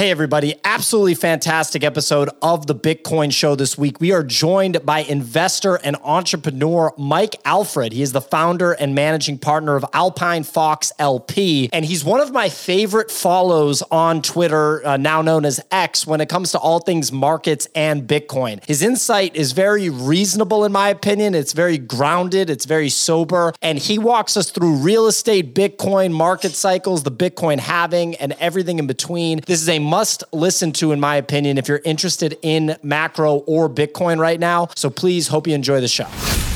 Hey, everybody. Absolutely fantastic episode of the Bitcoin Show this week. We are joined by investor and entrepreneur Mike Alfred. He is the founder and managing partner of Alpine Fox LP. And he's one of my favorite follows on Twitter, uh, now known as X, when it comes to all things markets and Bitcoin. His insight is very reasonable, in my opinion. It's very grounded, it's very sober. And he walks us through real estate, Bitcoin, market cycles, the Bitcoin halving, and everything in between. This is a must listen to, in my opinion, if you're interested in macro or Bitcoin right now. So please hope you enjoy the show.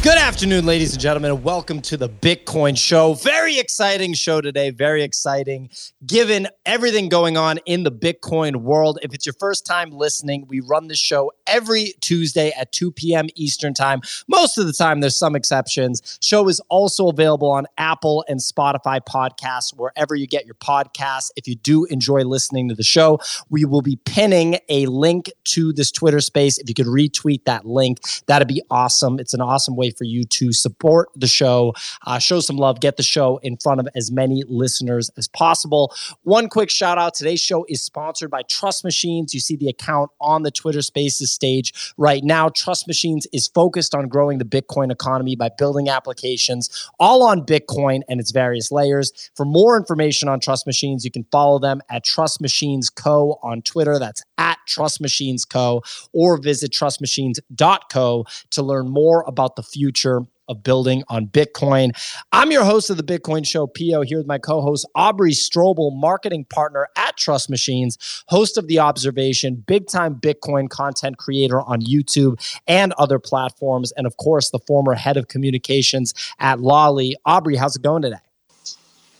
Good afternoon, ladies and gentlemen, welcome to the Bitcoin Show. Very exciting show today. Very exciting, given everything going on in the Bitcoin world. If it's your first time listening, we run the show every Tuesday at 2 p.m. Eastern Time. Most of the time, there's some exceptions. Show is also available on Apple and Spotify podcasts, wherever you get your podcasts. If you do enjoy listening to the show, we will be pinning a link to this Twitter space. If you could retweet that link, that'd be awesome. It's an awesome way for you to support the show, uh, show some love, get the show in front of as many listeners as possible. One quick shout out today's show is sponsored by Trust Machines. You see the account on the Twitter Spaces stage right now. Trust Machines is focused on growing the Bitcoin economy by building applications all on Bitcoin and its various layers. For more information on Trust Machines, you can follow them at Trust Machines Co on Twitter. That's at Trust Machines Co. or visit trustmachines.co to learn more about the future of building on Bitcoin. I'm your host of the Bitcoin Show, Pio, here with my co host, Aubrey Strobel, marketing partner at Trust Machines, host of The Observation, big time Bitcoin content creator on YouTube and other platforms, and of course, the former head of communications at Lolli. Aubrey, how's it going today?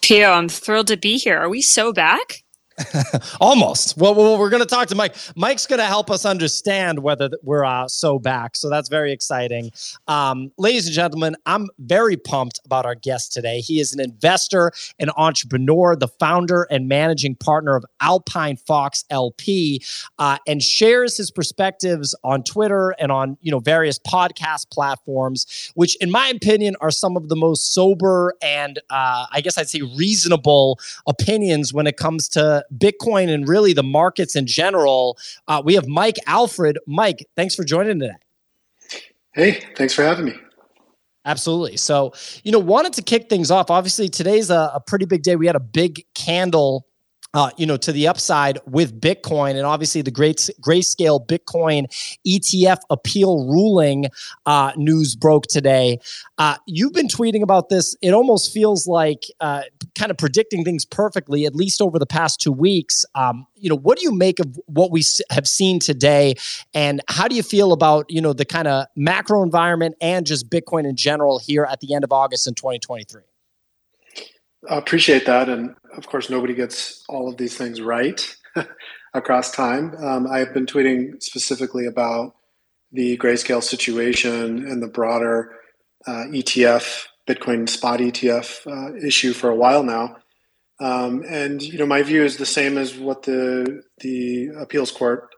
Pio, I'm thrilled to be here. Are we so back? Almost. Well, well we're going to talk to Mike. Mike's going to help us understand whether we're uh, so back. So that's very exciting. Um, ladies and gentlemen, I'm very pumped about our guest today. He is an investor and entrepreneur, the founder and managing partner of Alpine Fox LP, uh, and shares his perspectives on Twitter and on you know various podcast platforms, which, in my opinion, are some of the most sober and uh, I guess I'd say reasonable opinions when it comes to Bitcoin and really the markets in general. Uh, we have Mike Alfred. Mike, thanks for joining today. Hey, thanks for having me. Absolutely. So, you know, wanted to kick things off. Obviously, today's a, a pretty big day. We had a big candle uh, you know, to the upside with Bitcoin, and obviously the great grayscale Bitcoin ETF appeal ruling uh, news broke today. Uh, you've been tweeting about this. It almost feels like uh, kind of predicting things perfectly, at least over the past two weeks. Um, you know, what do you make of what we have seen today, and how do you feel about you know the kind of macro environment and just Bitcoin in general here at the end of August in 2023? I appreciate that. And of course, nobody gets all of these things right across time. Um, I've been tweeting specifically about the grayscale situation and the broader uh, ETF, Bitcoin spot ETF uh, issue for a while now. Um, and you know, my view is the same as what the the appeals court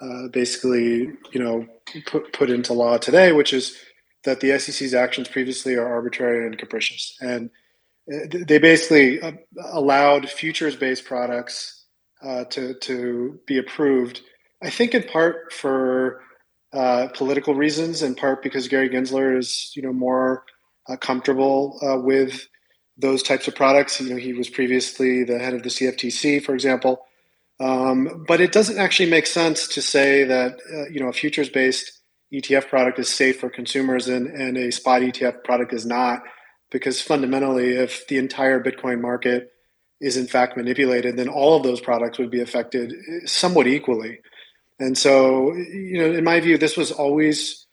uh, basically you know put put into law today, which is that the SEC's actions previously are arbitrary and capricious. And they basically uh, allowed futures-based products uh, to to be approved. I think in part for uh, political reasons, in part because Gary Gensler is you know more uh, comfortable uh, with those types of products. You know, he was previously the head of the CFTC, for example. Um, but it doesn't actually make sense to say that uh, you know a futures-based ETF product is safe for consumers and, and a spot ETF product is not because fundamentally, if the entire Bitcoin market is in fact manipulated, then all of those products would be affected somewhat equally. And so, you know, in my view, this was always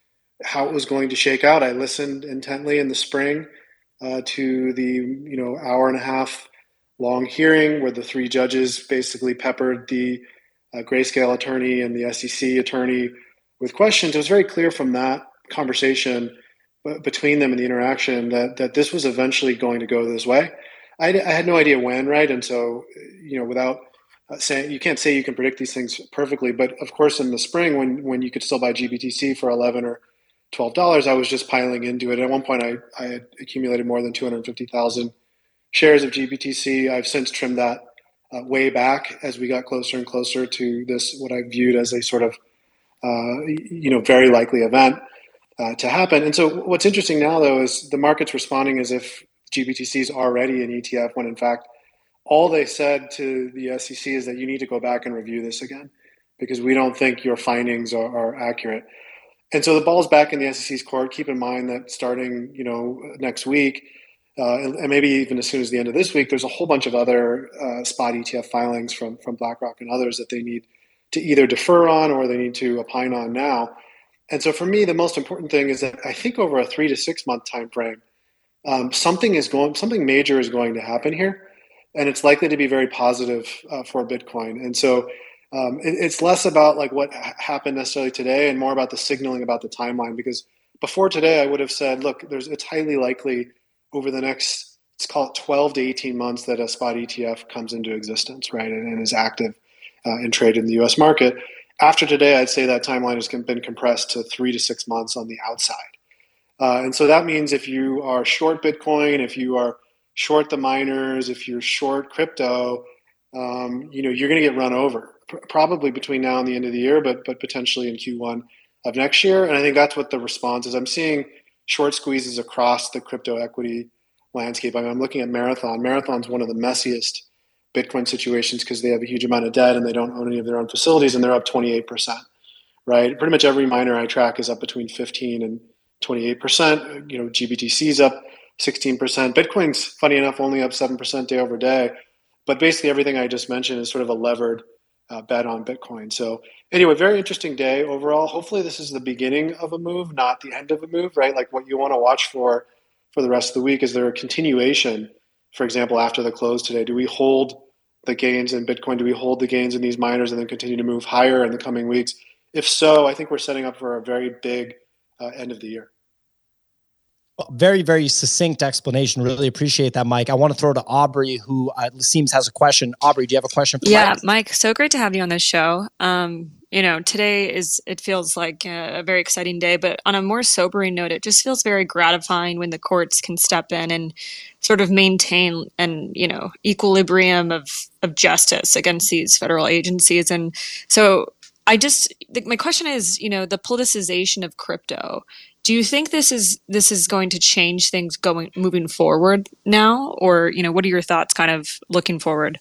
how it was going to shake out. I listened intently in the spring uh, to the, you know, hour and a half long hearing where the three judges basically peppered the uh, grayscale attorney and the SEC attorney with questions. It was very clear from that conversation between them and the interaction that that this was eventually going to go this way. I, I had no idea when, right? And so, you know, without uh, saying you can't say you can predict these things perfectly, but of course, in the spring when when you could still buy GBTC for eleven or twelve dollars, I was just piling into it. At one point, I I had accumulated more than two hundred fifty thousand shares of GBTC. I've since trimmed that uh, way back as we got closer and closer to this, what I viewed as a sort of, uh, you know, very likely event uh, to happen. And so what's interesting now, though, is the market's responding as if GBTC is already an ETF, when in fact, all they said to the SEC is that you need to go back and review this again because we don't think your findings are, are accurate. And so the ball's back in the SEC's court. Keep in mind that starting, you know, next week, uh, and, maybe even as soon as the end of this week, there's a whole bunch of other uh, spot ETF filings from from BlackRock and others that they need to either defer on or they need to opine on now. And so for me, the most important thing is that I think over a three to six month time frame, um, something is going, something major is going to happen here, and it's likely to be very positive uh, for Bitcoin. And so um, it, it's less about like what happened necessarily today and more about the signaling about the timeline because before today i would have said look there's it's highly likely over the next let's call it 12 to 18 months that a spot etf comes into existence right and, and is active uh, and traded in the us market. After today i'd say that timeline has been compressed to three to six months on the outside. Uh, and so that means if you are short bitcoin if you are short the miners if you're short crypto um, you know you're going to get run over probably between now and the end of the year, but but potentially in Q1 of next year. And I think that's what the response is. I'm seeing short squeezes across the crypto equity landscape. I mean, I'm looking at Marathon. Marathon's one of the messiest Bitcoin situations because they have a huge amount of debt and they don't own any of their own facilities, and they're up 28%. Right, pretty much every miner I track is up between 15 and 28%. You know, GBTC's up 16%. Bitcoin's funny enough only up 7% day over day. But basically everything I just mentioned is sort of a levered uh, bet on Bitcoin. So anyway, very interesting day overall. Hopefully, this is the beginning of a move, not the end of a move. Right? Like what you want to watch for for the rest of the week is there a continuation? For example, after the close today, do we hold the gains in Bitcoin? Do we hold the gains in these miners and then continue to move higher in the coming weeks? If so, I think we're setting up for a very big uh, end of the year. Very, very succinct explanation. Really appreciate that, Mike. I want to throw to Aubrey, who uh, seems has a question. Aubrey, do you have a question for yeah, Mike? Mike, so great to have you on this show. Um, you know, today is, it feels like a, a very exciting day, but on a more sobering note, it just feels very gratifying when the courts can step in and sort of maintain an, you know, equilibrium of, of justice against these federal agencies. And so I just, my question is, you know, the politicization of crypto do you think this is this is going to change things going moving forward now? Or you know what are your thoughts kind of looking forward?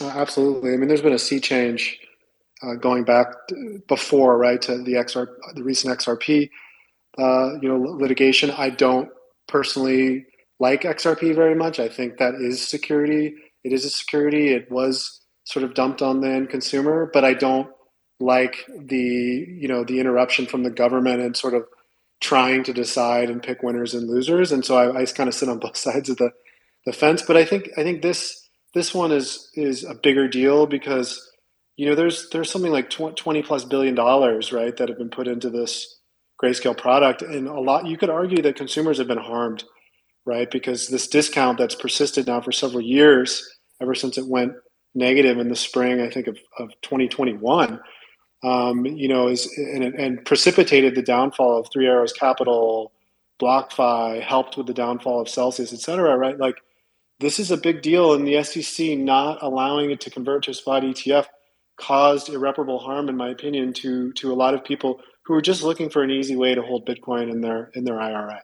Uh, absolutely. I mean there's been a sea change uh, going back before right to the xr the recent xrp uh, you know litigation. I don't personally like xrp very much. I think that is security. It is a security. It was sort of dumped on the end consumer but i don't like the you know the interruption from the government and sort of trying to decide and pick winners and losers. And so I, I kind of sit on both sides of the, the fence. But I think I think this this one is is a bigger deal because you know there's there's something like 20 plus billion dollars right that have been put into this grayscale product and a lot you could argue that consumers have been harmed right because this discount that's persisted now for several years ever since it went negative in the spring i think of, of 2021 um, you know, is and, and, precipitated the downfall of Three Arrows Capital, BlockFi, helped with the downfall of Celsius, et cetera, right? Like this is a big deal, and the SEC not allowing it to convert to a spot ETF caused irreparable harm, in my opinion, to to a lot of people who are just looking for an easy way to hold Bitcoin in their in their IRA,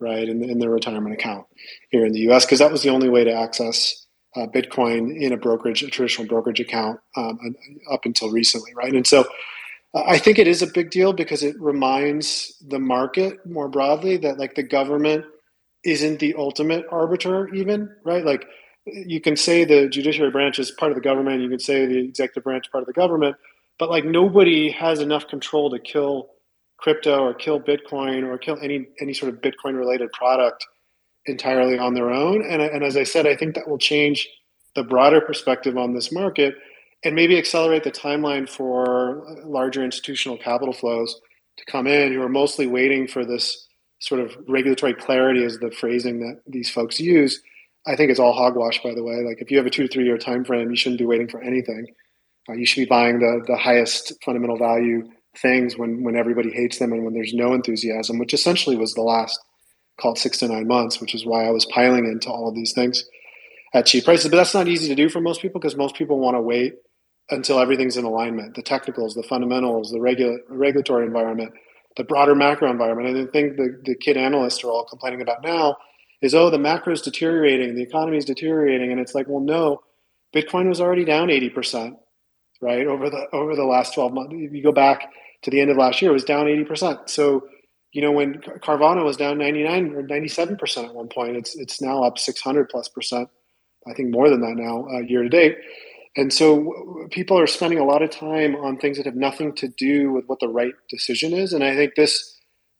right, in, in their retirement account here in the U.S. because that was the only way to access uh, Bitcoin in a brokerage, a traditional brokerage account, um, up until recently, right? And so, uh, I think it is a big deal because it reminds the market more broadly that like the government isn't the ultimate arbiter, even right? Like you can say the judiciary branch is part of the government, you can say the executive branch part of the government, but like nobody has enough control to kill crypto or kill Bitcoin or kill any any sort of Bitcoin related product entirely on their own. And, and as I said, I think that will change the broader perspective on this market and maybe accelerate the timeline for larger institutional capital flows to come in who are mostly waiting for this sort of regulatory clarity is the phrasing that these folks use. I think it's all hogwash by the way. Like if you have a two to three year time frame you shouldn't be waiting for anything. Uh, you should be buying the, the highest fundamental value things when, when everybody hates them and when there's no enthusiasm which essentially was the last called six to nine months, which is why I was piling into all of these things. at cheap prices. But that's not easy to do for most people because most people want to wait until everything's in alignment the technicals, the fundamentals, the regula- regulatory environment, the broader macro environment. And the thing the, the kid analysts are all complaining about now is oh, the macro is deteriorating, the economy is deteriorating. And it's like, well, no, Bitcoin was already down 80%, right? Over the over the last 12 months. If you go back to the end of last year, it was down 80%. So you know, when Carvana was down 99 or 97% at one point, it's it's now up 600 plus percent. I think more than that now uh, year to date. And so people are spending a lot of time on things that have nothing to do with what the right decision is. And I think this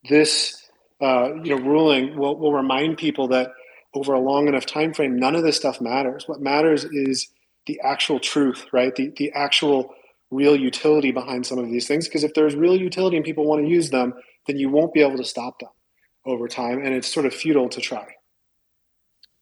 this uh, you know ruling will, will remind people that over a long enough time frame, none of this stuff matters. What matters is the actual truth, right? The the actual real utility behind some of these things. Because if there's real utility and people want to use them, then you won't be able to stop them over time. And it's sort of futile to try.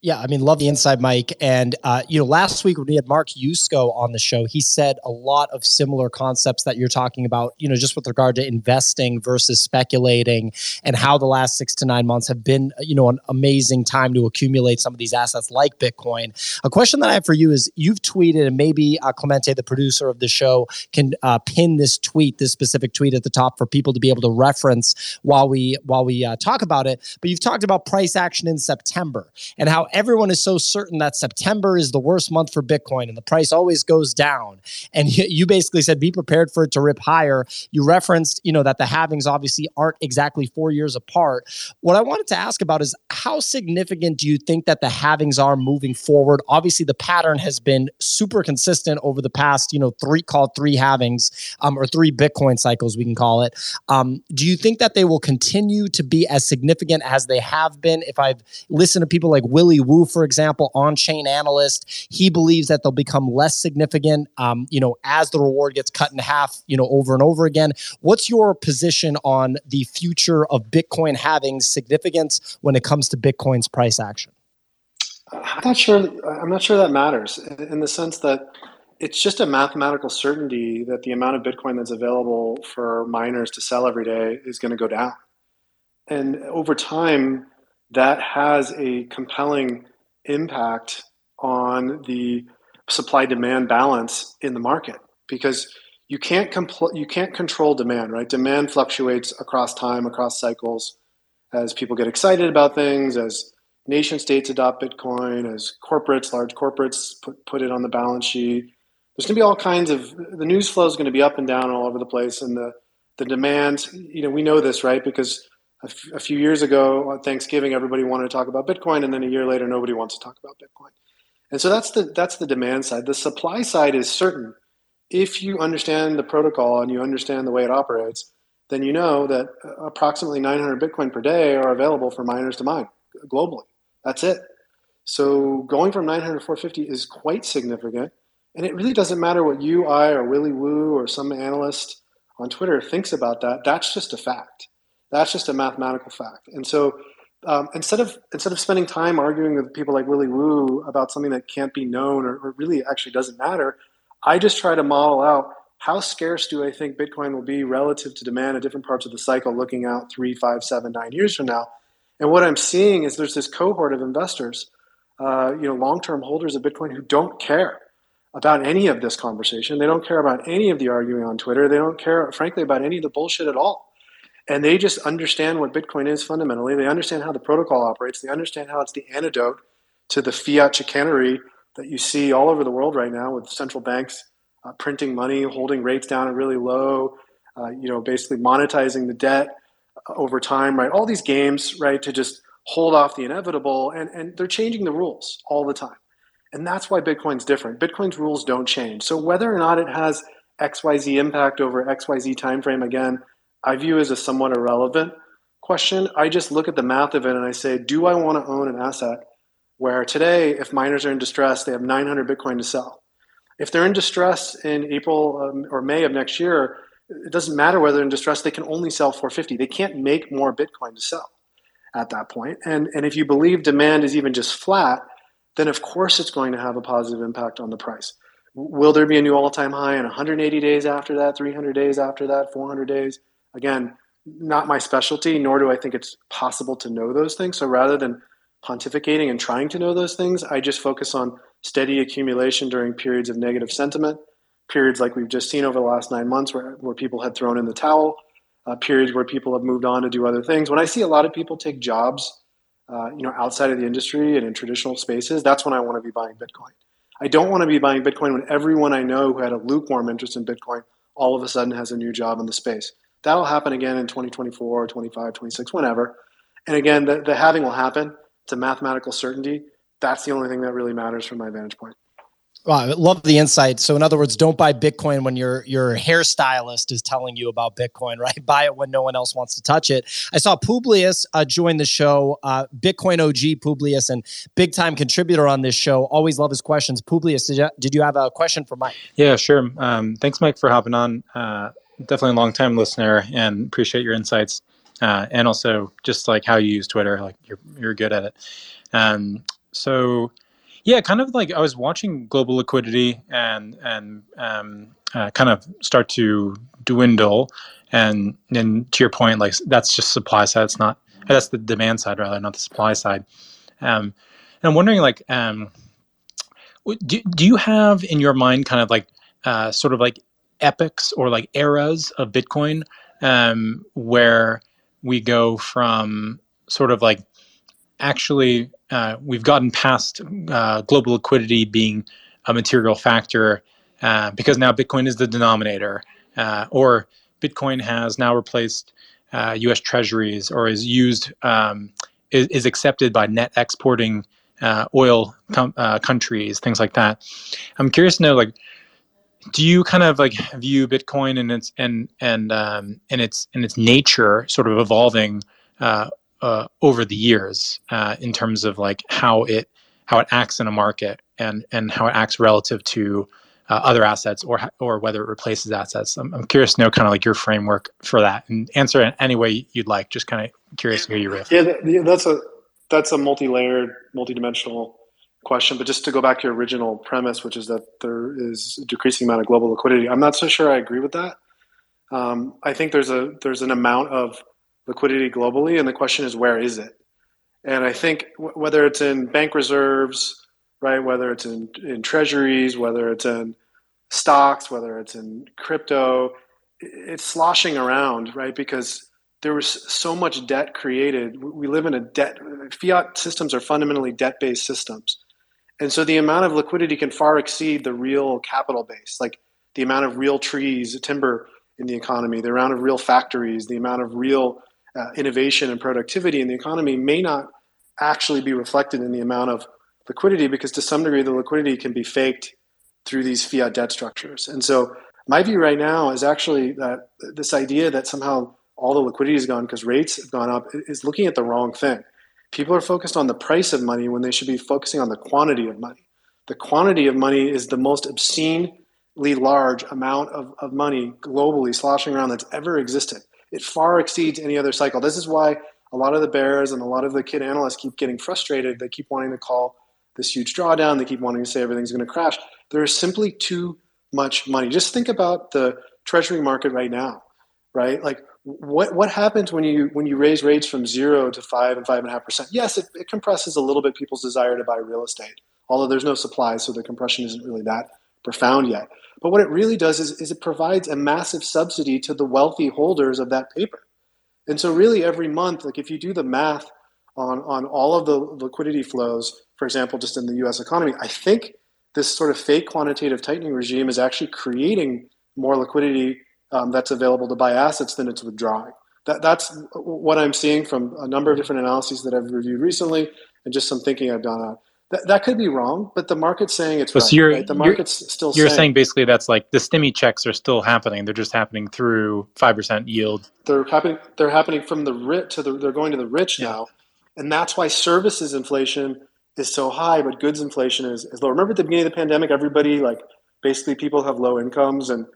Yeah, I mean, love the inside, Mike. And uh, you know, last week when we had Mark Yusko on the show, he said a lot of similar concepts that you're talking about. You know, just with regard to investing versus speculating, and how the last six to nine months have been, you know, an amazing time to accumulate some of these assets like Bitcoin. A question that I have for you is: You've tweeted, and maybe uh, Clemente, the producer of the show, can uh, pin this tweet, this specific tweet at the top for people to be able to reference while we while we uh, talk about it. But you've talked about price action in September and how everyone is so certain that September is the worst month for Bitcoin and the price always goes down. And you basically said, be prepared for it to rip higher. You referenced, you know, that the halvings obviously aren't exactly four years apart. What I wanted to ask about is how significant do you think that the halvings are moving forward? Obviously, the pattern has been super consistent over the past, you know, three called three halvings um, or three Bitcoin cycles, we can call it. Um, do you think that they will continue to be as significant as they have been? If I've listened to people like Woo, for example, on-chain analyst, he believes that they'll become less significant, um, you know, as the reward gets cut in half, you know, over and over again. What's your position on the future of Bitcoin having significance when it comes to Bitcoin's price action? I'm not sure. I'm not sure that matters in the sense that it's just a mathematical certainty that the amount of Bitcoin that's available for miners to sell every day is going to go down. And over time, that has a compelling impact on the supply demand balance in the market. Because you can't compl- you can't control demand right? Demand fluctuates across time across cycles as people get excited about things as nation states adopt bitcoin as corporates large corporates put, put it on the balance sheet. There's going to be all kinds of the news flow is going to be up and down all over the place and the the demand you know we know this right? Because a, few years ago on Thanksgiving, everybody wanted to talk about Bitcoin, and then a year later, nobody wants to talk about Bitcoin. And so that's the that's the demand side. The supply side is certain. If you understand the protocol and you understand the way it operates, then you know that uh, approximately 900 Bitcoin per day are available for miners to mine globally. That's it. So going from 900 to 450 is quite significant. And it really doesn't matter what you, I, or Willy Woo, or some analyst on Twitter thinks about that. That's just a fact. That's just a mathematical fact. And so um, instead of instead of spending time arguing with people like Willy Woo about something that can't be known or, or really actually doesn't matter, I just try to model out how scarce do I think Bitcoin will be relative to demand at different parts of the cycle, looking out three, five, seven, nine years from now. And what I'm seeing is there's this cohort of investors, uh, you know, long-term holders of Bitcoin who don't care about any of this conversation. They don't care about any of the arguing on Twitter. They don't care, frankly, about any of the bullshit at all and they just understand what Bitcoin is fundamentally. They understand how the protocol operates. They understand how it's the antidote to the fiat chicanery that you see all over the world right now with central banks uh, printing money, holding rates down at really low, uh, you know, basically monetizing the debt uh, over time, right? All these games, right, to just hold off the inevitable, and and they're changing the rules all the time, and that's why Bitcoin's different. Bitcoin's rules don't change. So whether or not it has X Y Z impact over X Y Z time frame again I view as a somewhat irrelevant question. I just look at the math of it and I say, do I want to own an asset where today, if miners are in distress, they have 900 Bitcoin to sell? If they're in distress in April um, or May of next year, it doesn't matter whether they're in distress, they can only sell 450. They can't make more Bitcoin to sell at that point. And, and if you believe demand is even just flat, then of course it's going to have a positive impact on the price. Will there be a new all time high in 180 days after that, 300 days after that, 400 days? Again, not my specialty, nor do I think it's possible to know those things. So rather than pontificating and trying to know those things. I just focus on steady accumulation during periods of negative sentiment, periods like we've just seen over the last nine months where, where people had thrown in the towel, uh, periods where people have moved on to do other things. When I see a lot of people take jobs, uh, you know, outside of the industry and in traditional spaces, that's when I want to be buying Bitcoin. I don't want to be buying Bitcoin when everyone I know who had a lukewarm interest in Bitcoin all of a sudden has a new job in the space. That'll happen again in 2024, 25, 26, whenever. And again, the, the halving will happen. It's a mathematical certainty. That's the only thing that really matters from my vantage point. Wow, I love the insight. So, in other words, don't buy Bitcoin when your your hairstylist is telling you about Bitcoin, right? Buy it when no one else wants to touch it. I saw Publius uh, join the show, uh, Bitcoin OG Publius, and big time contributor on this show. Always love his questions. Publius, did you, did you have a question for Mike? Yeah, sure. Um, thanks, Mike, for hopping on. Uh, definitely a long time listener, and appreciate your insights, uh, and also just like how you use Twitter. Like you're you're good at it. Um, so yeah, kind of like I was watching global liquidity and and um, uh, kind of start to dwindle, and and to your point, like that's just supply side. It's not that's the demand side rather, not the supply side. Um, and I'm wondering, like, um, do, do you have in your mind kind of like uh, sort of like epochs or like eras of Bitcoin um, where we go from sort of like actually uh, we've gotten past uh, global liquidity being a material factor uh, because now Bitcoin is the denominator, uh, or Bitcoin has now replaced U.S. Uh, Treasuries, or is used um, is, is, accepted by net exporting uh, oil com- countries, things like that. I'm curious to know, like, do you kind of like view Bitcoin and its and and um, and its and its nature sort of evolving uh, uh, over the years uh, in terms of like how it how it acts in a market and and how it acts relative to uh, other assets or or whether it replaces assets. I'm, I'm curious to know kind of like your framework for that and answer it any way you'd like. Just kind of curious to hear your riff. Yeah, that's a that's a multi-layered, multi-dimensional question. But just to go back to your original premise, which is that there is a decreasing amount of global liquidity, I'm not so sure I agree with that. Um, I think there's a there's an amount of liquidity globally, and the question is where is it? And I think w- whether it's in bank reserves, right, whether it's in, in treasuries, whether it's in stocks, whether it's in crypto, it's sloshing around, right? Because there was so much debt created. We live in a debt, fiat systems are fundamentally debt based systems. And so the amount of liquidity can far exceed the real capital base, like the amount of real trees, timber in the economy, the amount of real factories, the amount of real uh, innovation and productivity in the economy may not actually be reflected in the amount of liquidity because to some degree the liquidity can be faked through these fiat debt structures. And so my view right now is actually that this idea that somehow all the liquidity is gone because rates have gone up is looking at the wrong thing. People are focused on the price of money when they should be focusing on the quantity of money. The quantity of money is the most obscenely large amount of, of money globally sloshing around that's ever existed it far exceeds any other cycle. This is why a lot of the bears and a lot of the kid analysts keep getting frustrated. They keep wanting to call this huge drawdown. They keep wanting to say everything's going to crash. There is simply too much money. Just think about the treasury market right now, right? Like what what happens when you when you raise rates from zero to five and five and a half percent? Yes, it, it compresses a little bit people's desire to buy real estate. Although there's no supply, so the compression isn't really that profound yet. But what it really does is, is it provides a massive subsidy to the wealthy holders of that paper. And so, really, every month, like if you do the math on, on all of the liquidity flows, for example, just in the US economy, I think this sort of fake quantitative tightening regime is actually creating more liquidity um, that's available to buy assets than it's withdrawing. That, that's what I'm seeing from a number of different analyses that I've reviewed recently and just some thinking I've done on. That, that could be wrong, but the market's saying it's so right, you're, right? The market's you're, still You're saying, saying, basically that's like the stimmy checks are still happening. They're just happening through 5% yield. They're happening they're happening from the rich to the they're going to the rich yeah. now. And that's why services inflation is so high, but goods inflation is, is low. Remember at the beginning of the pandemic, everybody like basically people have low incomes and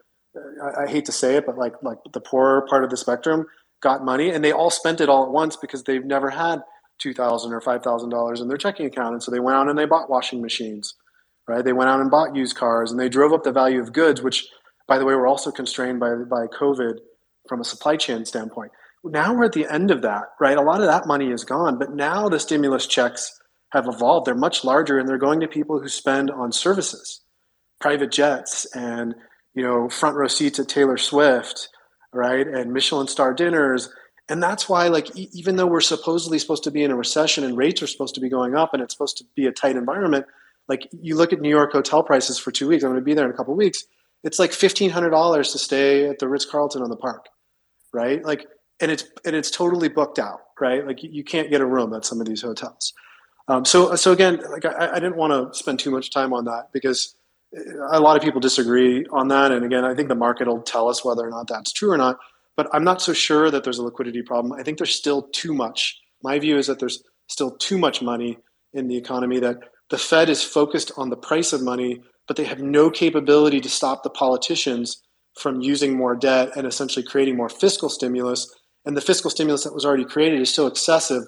I, I hate to say it, but like like the poorer part of the spectrum got money and they all spent it all at once because they've never had two thousand or five thousand dollars in their checking account, and so they went out and they bought washing machines, right? They went out and bought used cars, and they drove up the value of goods, which, by the way, were also constrained by by COVID from a supply chain standpoint. now we're at the end of that, right? A lot of that money is gone, but now the stimulus checks have evolved. They're much larger and they're going to people who spend on services, private jets and, you know, front row seats at Taylor Swift, right? And Michelin star dinners. And that's why, like, e- even though we're supposedly supposed to be in a recession and rates are supposed to be going up and it's supposed to be a tight environment, like you look at New York hotel prices for two weeks. I'm going to be there in a couple weeks. It's like fifteen hundred dollars to stay at the Ritz Carlton on the Park, right? Like, and it's and it's totally booked out, right? Like you, can't get a room at some of these hotels. Um, so so again, like I, I didn't want to spend too much time on that because a lot of people disagree on that. And again, I think the market will tell us whether or not that's true or not. But I'm not so sure that there's a liquidity problem. I think there's still too much. My view is that there's still too much money in the economy that the Fed is focused on the price of money, but they have no capability to stop the politicians from using more debt and essentially creating more fiscal stimulus. And the fiscal stimulus that was already created is so excessive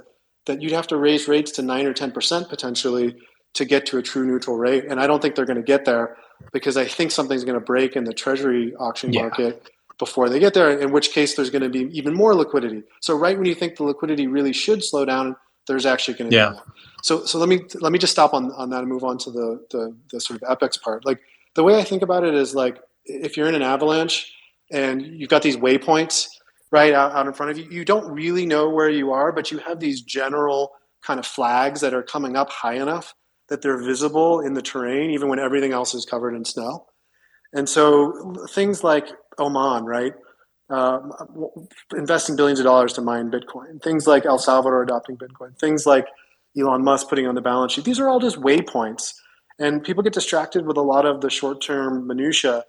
that you'd have to raise rates to 9 or 10% potentially to get to a true neutral rate. And I don't think they're going to get there because I think something's going to break in the treasury auction yeah. market before they get there, in which case there's going to be even more liquidity. So, right when you think the liquidity really should slow down, there's actually going to yeah. be more. So, so let me let me just stop on, on that and move on to the, the the sort of epochs part. Like the way I think about it is like if you're in an avalanche and you've got these waypoints right out, out in front of you, you don't really know where you are, but you have these general kind of flags that are coming up high enough that they're visible in the terrain, even when everything else is covered in snow. And so things like Oman, right? Uh, investing billions of dollars to mine Bitcoin. Things like El Salvador adopting Bitcoin. Things like Elon Musk putting on the balance sheet. These are all just waypoints. And people get distracted with a lot of the short term minutia.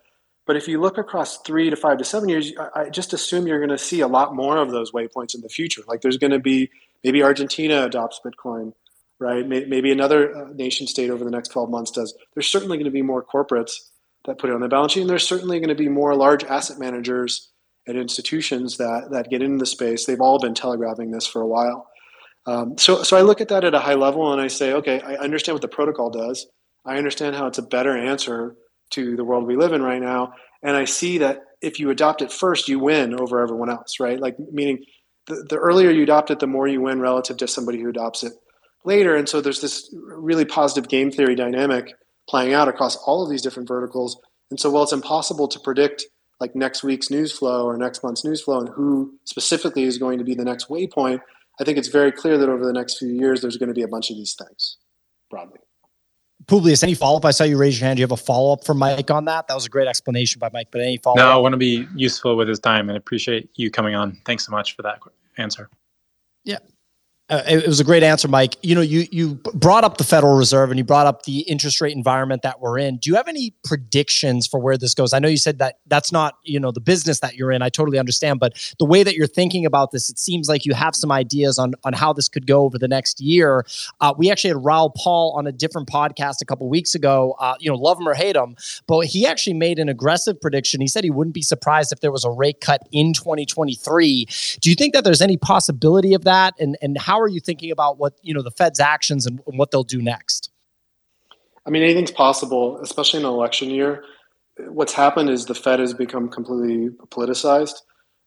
But if you look across three to five to seven years, I just assume you're going to see a lot more of those waypoints in the future. Like there's going to be maybe Argentina adopts Bitcoin, right? Maybe another uh, nation state over the next 12 months does. There's certainly going to be more corporates that put it on their balance sheet. And there's certainly going to be more large asset managers and institutions that, that get into the space. They've all been telegraphing this for a while. Um, so, so I look at that at a high level and I say, okay, I understand what the protocol does. I understand how it's a better answer to the world we live in right now. And I see that if you adopt it first, you win over everyone else, right? Like, meaning the, the earlier you adopt it, the more you win relative to somebody who adopts it later. And so there's this really positive game theory dynamic playing out across all of these different verticals. And so while it's impossible to predict like next week's news flow or next month's news flow and who specifically is going to be the next waypoint, I think it's very clear that over the next few years, there's going to be a bunch of these things broadly. Publius, any follow up? I saw you raise your hand. Do you have a follow up for Mike on that? That was a great explanation by Mike, but any follow up? No, I want to be useful with his time and appreciate you coming on. Thanks so much for that answer. Yeah. Uh, it was a great answer, Mike. You know, you you brought up the Federal Reserve and you brought up the interest rate environment that we're in. Do you have any predictions for where this goes? I know you said that that's not you know the business that you're in. I totally understand, but the way that you're thinking about this, it seems like you have some ideas on on how this could go over the next year. Uh, we actually had Raoul Pal on a different podcast a couple weeks ago. Uh, you know, love him or hate him, but he actually made an aggressive prediction. He said he wouldn't be surprised if there was a rate cut in 2023. Do you think that there's any possibility of that? And and how how are you thinking about what you know the Fed's actions and, what they'll do next? I mean, anything's possible, especially in an election year. What's happened is the Fed has become completely politicized.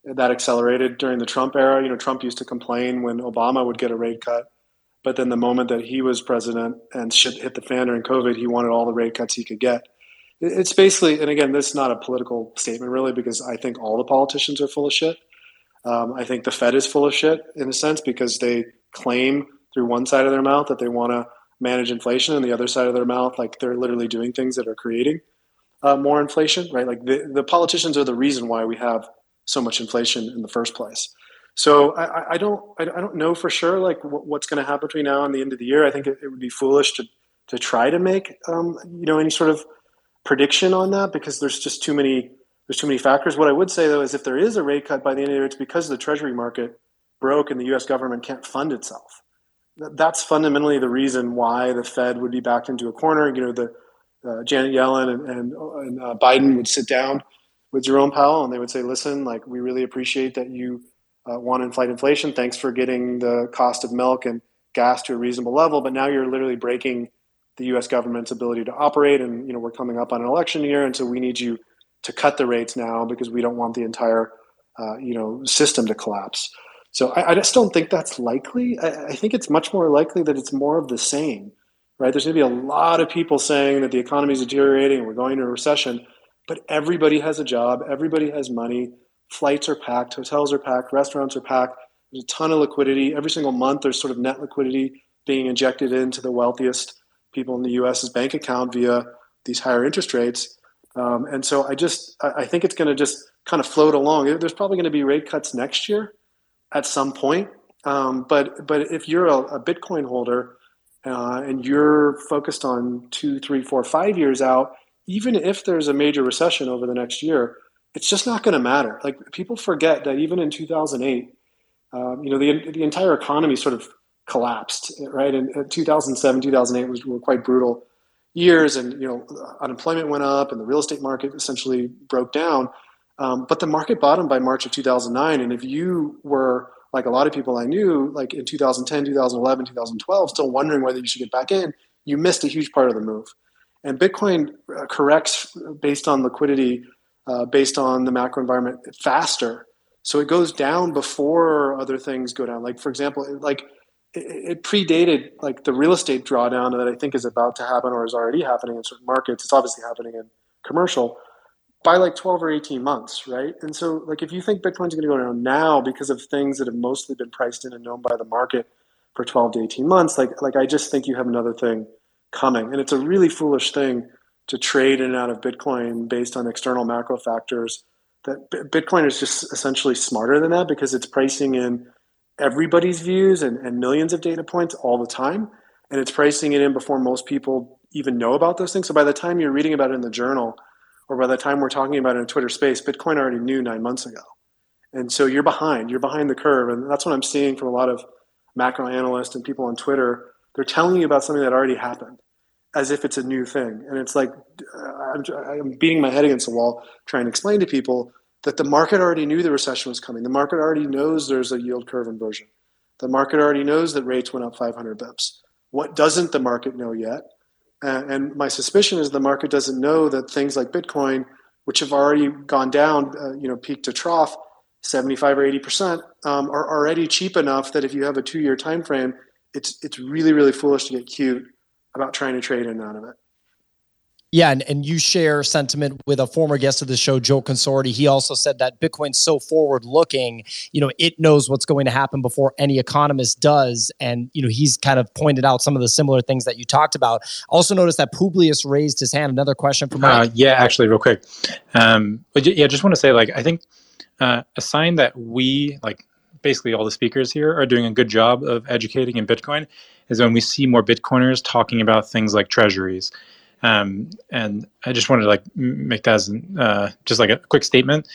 That accelerated during the Trump era. You know, Trump used to complain when Obama would get a rate cut, but then the moment that he was president and shit hit the fan during COVID, he wanted all the rate cuts he could get. It's basically, and again, this is not a political statement really, because I think all the politicians are full of shit. Um, I think the Fed is full of shit in a sense because they claim through one side of their mouth that they want to manage inflation and the other side of their mouth like they're literally doing things that are creating uh, more inflation right? Like the, the politicians are the reason why we have so much inflation in the first place. So i, I don't i don't know for sure like what's going to happen between now and the end of the year. I think it, it would be foolish to to try to make um, you know any sort of prediction on that because there's just too many there's too many factors. What i would say though is if there is a rate cut by the end of the year it's because the treasury market broke and the US government can't fund itself. That's fundamentally the reason why the Fed would be backed into a corner. You know, the uh, Janet Yellen and, and, and uh, Biden would sit down with Jerome Powell and they would say, listen, like, we really appreciate that you uh, want to inflate inflation. Thanks for getting the cost of milk and gas to a reasonable level. But now you're literally breaking the U.S. government's ability to operate. And, you know, we're coming up on an election year. And so we need you to cut the rates now because we don't want the entire, uh, you know, system to collapse. So I, I just don't think that's likely. I, I, think it's much more likely that it's more of the same, right? There's going to be a lot of people saying that the economy is deteriorating and we're going into a recession, but everybody has a job, everybody has money, flights are packed, hotels are packed, restaurants are packed. There's a ton of liquidity. Every single month, there's sort of net liquidity being injected into the wealthiest people in the U.S.'s bank account via these higher interest rates. Um, and so I just I think it's going to just kind of float along. There's probably going to be rate cuts next year at some point. Um, but but if you're a, a Bitcoin holder uh, and you're focused on two, three, four, five years out, even if there's a major recession over the next year, it's just not going to matter. Like people forget that even in 2008, um, you know, the the entire economy sort of collapsed, right? And 2007, 2008 was, were quite brutal years, and you know, unemployment went up, and the real estate market essentially broke down. Um, but the market bottomed by March of 2009. And if you were like a lot of people I knew, like in 2010, 2011, 2012, still wondering whether you should get back in, you missed a huge part of the move. And Bitcoin uh, corrects based on liquidity, uh, based on the macro environment faster. So it goes down before other things go down. Like for example, like it, it predated like the real estate drawdown that I think is about to happen or is already happening in certain markets. It's obviously happening in commercial by like 12 or 18 months, right? And so, like, if you think Bitcoin's going to go down now because of things that have mostly been priced in and known by the market for 12 to 18 months, like, like I just think you have another thing coming. And it's a really foolish thing to trade in and out of Bitcoin based on external macro factors. That Bitcoin is just essentially smarter than that because it's pricing in everybody's views and, and millions of data points all the time. And it's pricing it in before most people even know about those things. So by the time you're reading about it in the journal, or by the time we're talking about it in Twitter space, Bitcoin already knew nine months ago. And so you're behind, you're behind the curve. And that's what I'm seeing from a lot of macro analysts and people on Twitter. They're telling you about something that already happened as if it's a new thing. And it's like, uh, I'm, I'm beating my head against the wall trying to explain to people that the market already knew the recession was coming. The market already knows there's a yield curve inversion. The market already knows that rates went up 500 bips. What doesn't the market know yet and my suspicion is the market doesn't know that things like Bitcoin, which have already gone down, uh, you know, peak to trough, 75 or 80 percent, um, are already cheap enough that if you have a two-year time frame, it's it's really really foolish to get cute about trying to trade in and out of it. Yeah, and, and you share sentiment with a former guest of the show, Joe Consorti. He also said that Bitcoin's so forward looking, you know, it knows what's going to happen before any economist does. And, you know, he's kind of pointed out some of the similar things that you talked about. Also noticed that Publius raised his hand. Another question from uh, Yeah, actually, real quick. Um, but yeah, just want to say, like, I think uh, a sign that we, like, basically all the speakers here are doing a good job of educating in Bitcoin is when we see more Bitcoiners talking about things like treasuries um, and I just wanted to like make that as uh, just like a quick statement.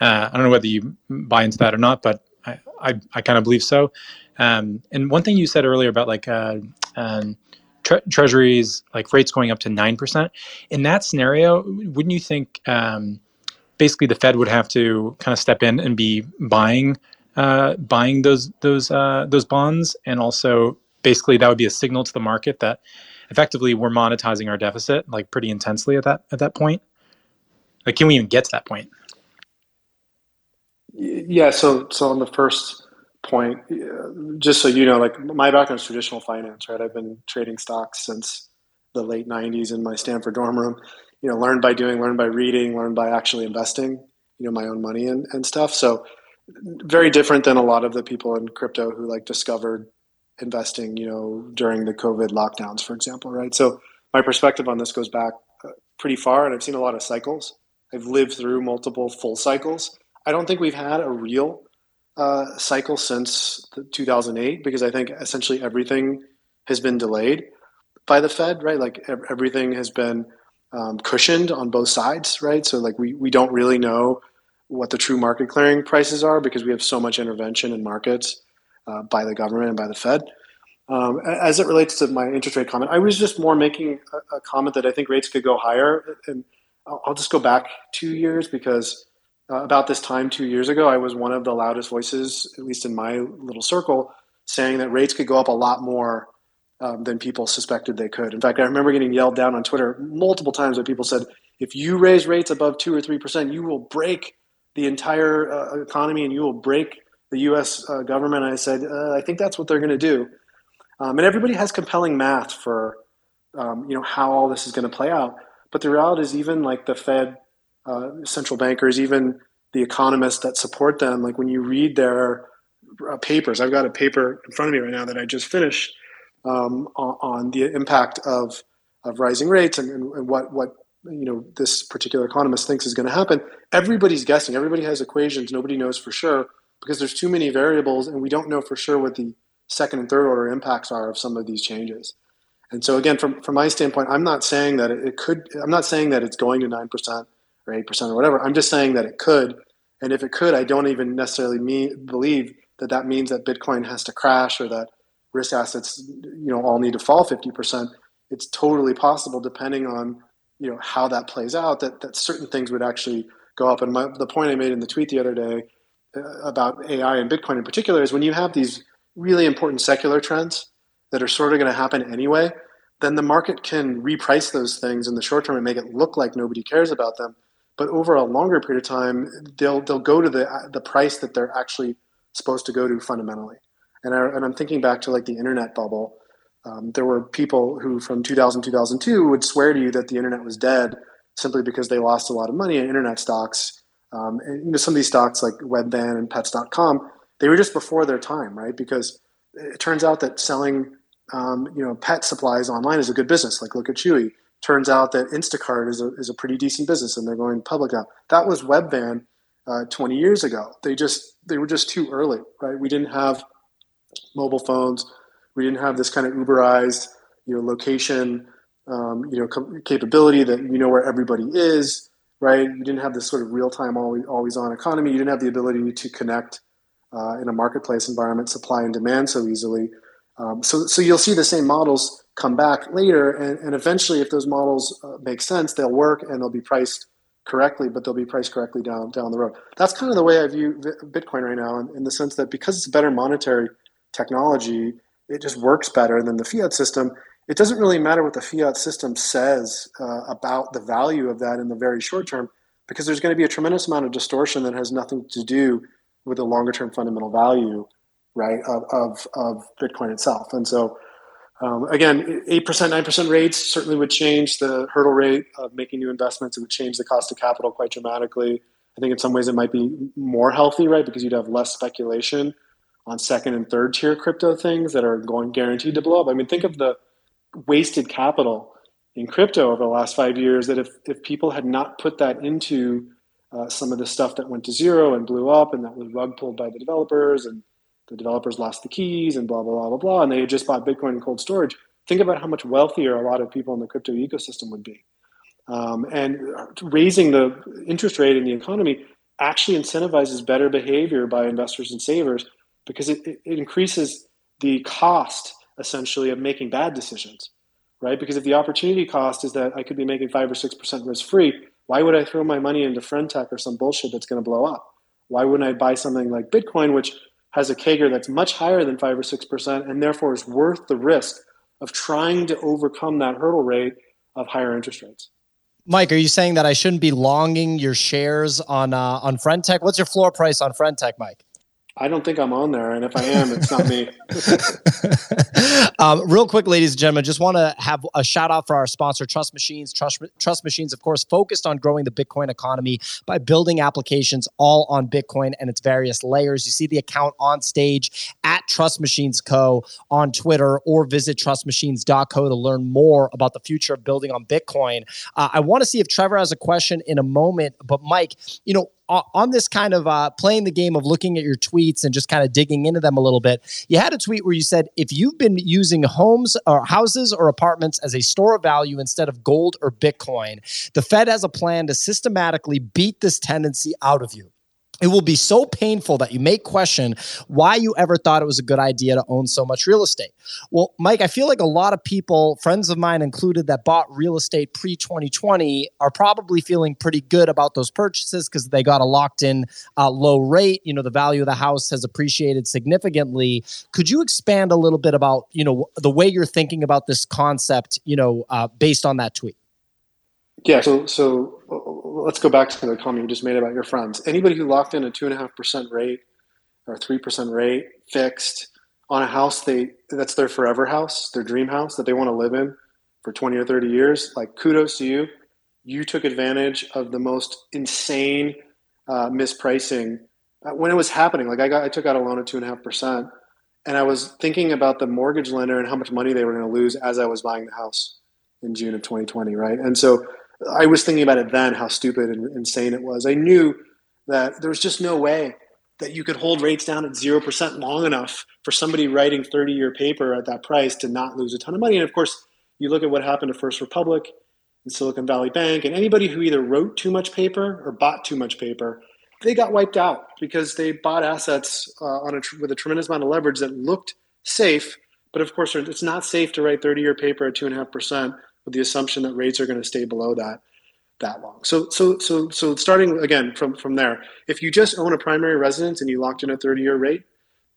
Uh, I don't know whether you buy into that or not, but I, I, I kind of believe so. Um, and one thing you said earlier about like uh, um, tre- treasuries, like rates going up to 9%, in that scenario, wouldn't you think um, basically the Fed would have to kind of step in and be buying uh, buying those those uh, those bonds, and also basically that would be a signal to the market that effectively we're monetizing our deficit like pretty intensely at that at that point. Like can we even get to that point? Yeah so so on the first point just so you know like my background is traditional finance right? I've been trading stocks since the late 90s in my stanford dorm room. You know learned by doing learned by reading learned by actually investing you know my own money and, and stuff. So very different than a lot of the people in crypto who like discovered investing, you know, during the COVID lockdowns, for example, right? So my perspective on this goes back uh, pretty far, and I've seen a lot of cycles. I've lived through multiple full cycles. I don't think we've had a real uh, cycle since 2008 because I think essentially everything has been delayed by the Fed, right? Like everything has been um, cushioned on both sides, right? So like we we don't really know what the true market clearing prices are because we have so much intervention in markets uh, by the government and by the Fed. Um, as it relates to my interest rate comment, I was just more making a, a, comment that I think rates could go higher. And I'll just go back two years because uh, about this time two years ago, I was one of the loudest voices, at least in my little circle, saying that rates could go up a lot more um, than people suspected they could. In fact, I remember getting yelled down on Twitter multiple times when people said, if you raise rates above two or three percent, you will break the entire uh, economy and you will break the U.S. Uh, government. I said, uh, I think that's what they're going to do. Um, and everybody has compelling math for, um, you know, how all this is going to play out. But the reality is, even like the Fed, uh, central bankers, even the economists that support them, like when you read their uh, papers, I've got a paper in front of me right now that I just finished um, on, on, the impact of of rising rates and, and, and what what you know this particular economist thinks is going to happen. Everybody's guessing. Everybody has equations. Nobody knows for sure because there's too many variables, and we don't know for sure what the second and third order impacts are of some of these changes. And so again, from, from my standpoint, I'm not saying that it could, I'm not saying that it's going to 9% or 8% or whatever. I'm just saying that it could. And if it could, I don't even necessarily mean, believe that that means that Bitcoin has to crash or that risk assets, you know, all need to fall 50%. It's totally possible depending on, you know, how that plays out that, that certain things would actually go up. And my, the point I made in the tweet the other day about AI and Bitcoin in particular is when you have these really important secular trends that are sort of going to happen anyway, then the market can reprice those things in the short term and make it look like nobody cares about them. But over a longer period of time, they'll they'll go to the the price that they're actually supposed to go to fundamentally. And, I, and I'm thinking back to like the internet bubble. Um, there were people who from 2000 2002 would swear to you that the internet was dead simply because they lost a lot of money in internet stocks. Um, and you know some of these stocks like Webvan and Pets.com they were just before their time, right? Because it turns out that selling um, you know pet supplies online is a good business. Like look at Chewy. Turns out that Instacart is a, is a pretty decent business, and they're going public now. That was Webvan uh, 20 years ago. They just they were just too early, right? We didn't have mobile phones. We didn't have this kind of Uberized you know location um, you know com- capability that you know where everybody is, right? You didn't have this sort of real time always always on economy. You didn't have the ability to connect uh, in a marketplace environment, supply and demand so easily. Um, so, so you'll see the same models come back later, and, and eventually, if those models uh, make sense, they'll work and they'll be priced correctly, but they'll be priced correctly down down the road. That's kind of the way I view Bitcoin right now, in, in the sense that because it's a better monetary technology, it just works better than the fiat system. It doesn't really matter what the fiat system says uh, about the value of that in the very short term, because there's going to be a tremendous amount of distortion that has nothing to do with the longer term fundamental value, right, of, of, of Bitcoin itself. And so, um, again, 8%, 9% rates certainly would change the hurdle rate of making new investments. It would change the cost of capital quite dramatically. I think in some ways it might be more healthy, right, because you'd have less speculation on second and third tier crypto things that are going guaranteed to blow up. I mean, think of the wasted capital in crypto over the last five years that if, if people had not put that into uh, some of the stuff that went to zero and blew up and that was rug pulled by the developers and the developers lost the keys and blah blah blah blah blah and they had just bought bitcoin and cold storage think about how much wealthier a lot of people in the crypto ecosystem would be. Um, and raising the interest rate in the economy actually incentivizes better behavior by investors and savers because it, it increases the cost essentially of making bad decisions right because if the opportunity cost is that i could be making 5 or 6% risk free why would I throw my money into Friend.tech or some bullshit that's going to blow up? Why wouldn't I buy something like Bitcoin, which has a CAGR that's much higher than five or six percent, and therefore is worth the risk of trying to overcome that hurdle rate of higher interest rates? Mike, are you saying that I shouldn't be longing your shares on uh, on Friend.tech? What's your floor price on Friend.tech, Mike? I don't think I'm on there, and if I am, it's not me. um, real quick, ladies and gentlemen, just want to have a shout out for our sponsor, Trust Machines. Trust, Trust Machines, of course, focused on growing the Bitcoin economy by building applications all on Bitcoin and its various layers. You see the account on stage at Trust Machines Co. on Twitter, or visit trustmachines.co to learn more about the future of building on Bitcoin. Uh, I want to see if Trevor has a question in a moment, but Mike, you know, on this kind of uh, playing the game of looking at your tweets and just kind of digging into them a little bit, you had a tweet where you said if you've been using homes or houses or apartments as a store of value instead of gold or Bitcoin, the Fed has a plan to systematically beat this tendency out of you it will be so painful that you may question why you ever thought it was a good idea to own so much real estate. Well, Mike, I feel like a lot of people, friends of mine included, that bought real estate pre 2020 are probably feeling pretty good about those purchases because they got a locked in uh, low rate. You know, the value of the house has appreciated significantly. Could you expand a little bit about, you know, the way you're thinking about this concept, you know, uh, based on that tweet? Yeah, so so let's go back to the comment you just made about your friends. Anybody who locked in a two and a half percent rate or 3% rate fixed on a house they that's their forever house, their dream house that they want to live in for 20 or 30 years, like kudos to you. You took advantage of the most insane uh, mispricing uh, when it was happening. Like I got, I took out a loan of two and a half percent, and I was thinking about the mortgage lender and how much money they were going to lose as I was buying the house in June of 2020, right? And so I was thinking about it then, how stupid and insane it was. I knew that there was just no way that you could hold rates down at 0% long enough for somebody writing 30 year paper at that price to not lose a ton of money. And of course, you look at what happened to First Republic and Silicon Valley Bank, and anybody who either wrote too much paper or bought too much paper, they got wiped out because they bought assets uh, on a tr- with a tremendous amount of leverage that looked safe. But of course, it's not safe to write 30 year paper at 2.5% with the assumption that rates are going to stay below that that long. So so so so starting again from from there, if you just own a primary residence and you locked in a 30 year rate,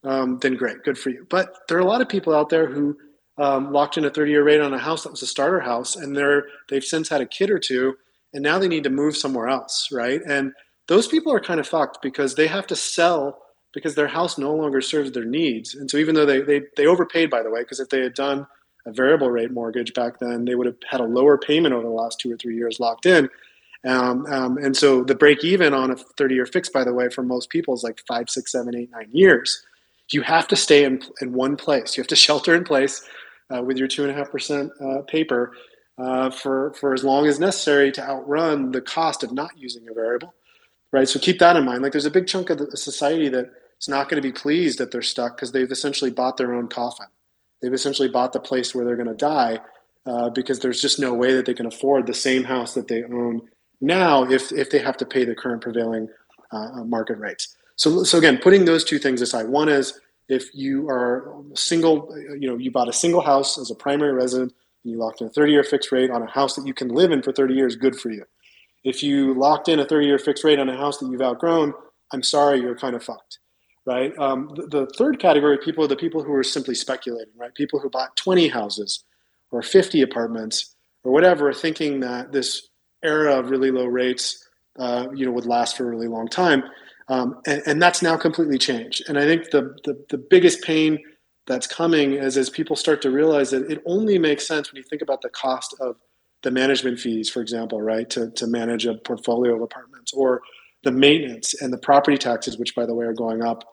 um, then great, good for you. But there are a lot of people out there who um, locked in a 30 year rate on a house that was a starter house, and they're they've since had a kid or two, and now they need to move somewhere else, right? And those people are kind of fucked because they have to sell because their house no longer serves their needs. And so even though they they, they overpaid, by the way, because if they had done a variable rate mortgage back then, they would have had a lower payment over the last two or three years locked in. Um, um, and so the break even on a 30 year fix, by the way, for most people is like five, six, seven, eight, nine years. You have to stay in, in one place. You have to shelter in place uh, with your two and a half percent uh, paper uh, for for as long as necessary to outrun the cost of not using a variable, right? So keep that in mind. Like there's a big chunk of the society that is not going to be pleased that they're stuck because they've essentially bought their own coffin. They've essentially bought the place where they're going to die uh, because there's just no way that they can afford the same house that they own now if if they have to pay the current prevailing uh, market rates. So so again, putting those two things aside, one is if you are single, you know, you bought a single house as a primary resident and you locked in a 30 year fixed rate on a house that you can live in for 30 years, good for you. If you locked in a 30 year fixed rate on a house that you've outgrown, I'm sorry, you're kind of fucked, right? Um, the, the, third category of people are the people who are simply speculating, right? People who bought 20 houses or 50 apartments or whatever, thinking that this era of really low rates, uh, you know, would last for a really long time. Um, and, and, that's now completely changed. And I think the, the, the biggest pain that's coming is as people start to realize that it only makes sense when you think about the cost of the management fees, for example, right, to, to manage a portfolio of apartments, or the maintenance and the property taxes, which by the way are going up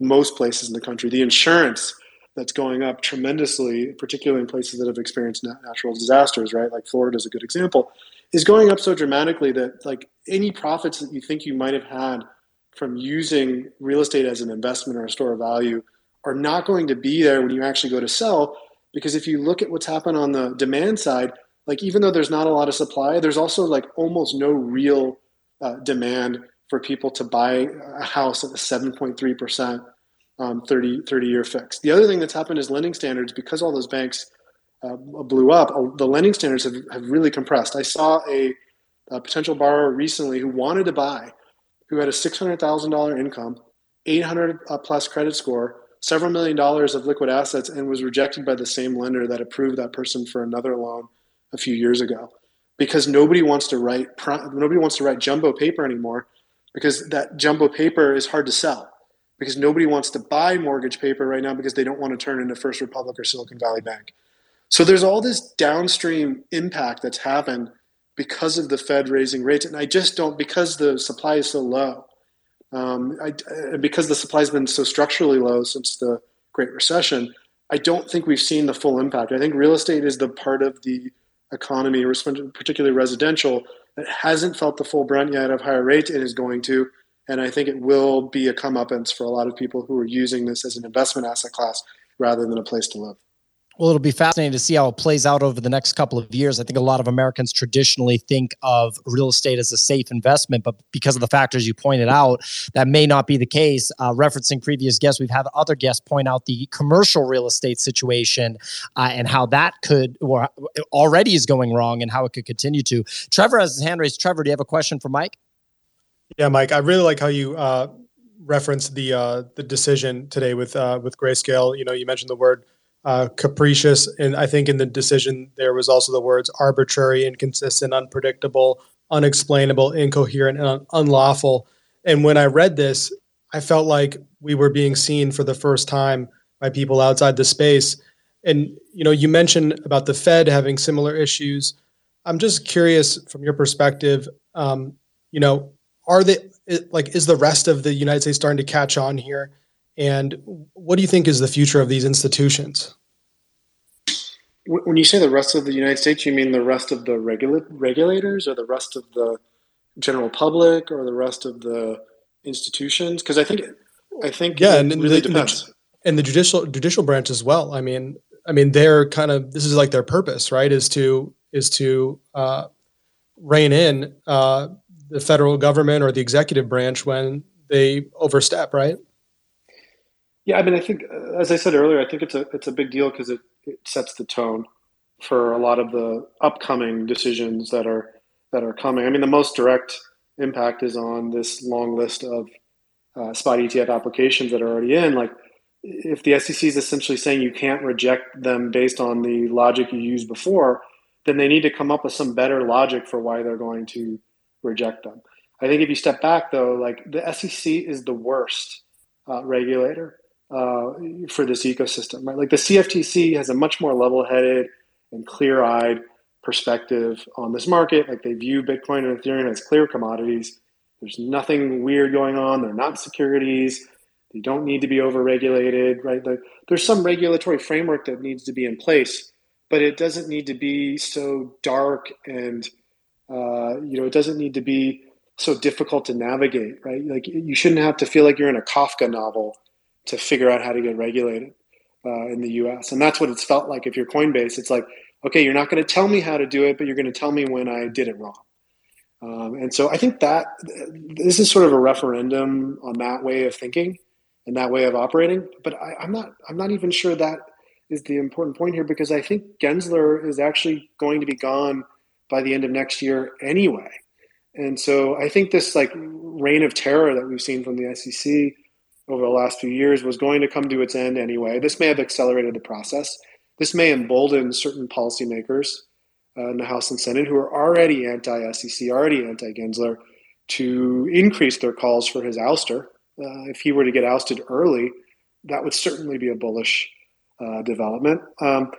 most places in the country, the insurance that's going up tremendously, particularly in places that have experienced natural disasters, right? Like Florida is a good example, is going up so dramatically that like any profits that you think you might have had from using real estate as an investment or a store of value are not going to be there when you actually go to sell. Because if you look at what's happened on the demand side, like even though there's not a lot of supply, there's also like almost no real uh, demand for people to buy a house at a 7.3% um, 30, 30 year fix. The other thing that's happened is lending standards, because all those banks uh, blew up, uh, the lending standards have, have really compressed. I saw a, a potential borrower recently who wanted to buy who had a $600,000 income, 800 uh, plus credit score, several million dollars of liquid assets, and was rejected by the same lender that approved that person for another loan a few years ago. Because nobody wants to write nobody wants to write jumbo paper anymore, because that jumbo paper is hard to sell. Because nobody wants to buy mortgage paper right now because they don't want to turn into First Republic or Silicon Valley Bank. So there's all this downstream impact that's happened because of the Fed raising rates. And I just don't, because the supply is so low, um, I, because the supply has been so structurally low since the Great Recession, I don't think we've seen the full impact. I think real estate is the part of the economy, particularly residential, that hasn't felt the full brunt yet of higher rates and is going to. And I think it will be a comeuppance for a lot of people who are using this as an investment asset class rather than a place to live. Well, it'll be fascinating to see how it plays out over the next couple of years. I think a lot of Americans traditionally think of real estate as a safe investment, but because of the factors you pointed out, that may not be the case. Uh, referencing previous guests, we've had other guests point out the commercial real estate situation uh, and how that could or already is going wrong and how it could continue to. Trevor has his hand raised. Trevor, do you have a question for Mike? Yeah, Mike, I really like how you uh, referenced the uh, the decision today with uh, with Grayscale. You know, you mentioned the word uh, capricious. And I think in the decision, there was also the words arbitrary, inconsistent, unpredictable, unexplainable, incoherent, and un- unlawful. And when I read this, I felt like we were being seen for the first time by people outside the space. And you know, you mentioned about the Fed having similar issues. I'm just curious from your perspective. Um, you know, are they like is the rest of the United States starting to catch on here? And what do you think is the future of these institutions? When you say the rest of the United States, you mean the rest of the regula- regulators, or the rest of the general public, or the rest of the institutions? Because I think, I think, yeah, and really the, depends. And the judicial judicial branch as well. I mean, I mean, they're kind of this is like their purpose, right? Is to is to uh, rein in uh, the federal government or the executive branch when they overstep, right? Yeah, I mean, I think uh, as I said earlier, I think it's a it's a big deal because it, it sets the tone for a lot of the upcoming decisions that are that are coming. I mean, the most direct impact is on this long list of uh, spot ETF applications that are already in. Like, if the SEC is essentially saying you can't reject them based on the logic you used before, then they need to come up with some better logic for why they're going to reject them. I think if you step back, though, like the SEC is the worst uh, regulator uh, for this ecosystem, right? Like the CFTC has a much more level-headed and clear-eyed perspective on this market. Like they view Bitcoin and Ethereum as clear commodities. There's nothing weird going on. They're not securities. They don't need to be overregulated, right? Like there's some regulatory framework that needs to be in place, but it doesn't need to be so dark and uh, you know it doesn't need to be so difficult to navigate, right? Like you shouldn't have to feel like you're in a Kafka novel to figure out how to get regulated uh, in the U.S. And that's what it's felt like. If you're Coinbase, it's like, okay, you're not going to tell me how to do it, but you're going to tell me when I did it wrong. Um, and so I think that this is sort of a referendum on that way of thinking and that way of operating. But I, I'm not. I'm not even sure that is the important point here because I think Gensler is actually going to be gone by the end of next year anyway. And so I think this like reign of terror that we've seen from the SEC over the last few years was going to come to its end anyway. This may have accelerated the process. This may embolden certain policymakers uh, in the House and Senate who are already anti-SEC, already anti-Gensler, to increase their calls for his ouster. Uh, if he were to get ousted early, that would certainly be a bullish uh, development. Um,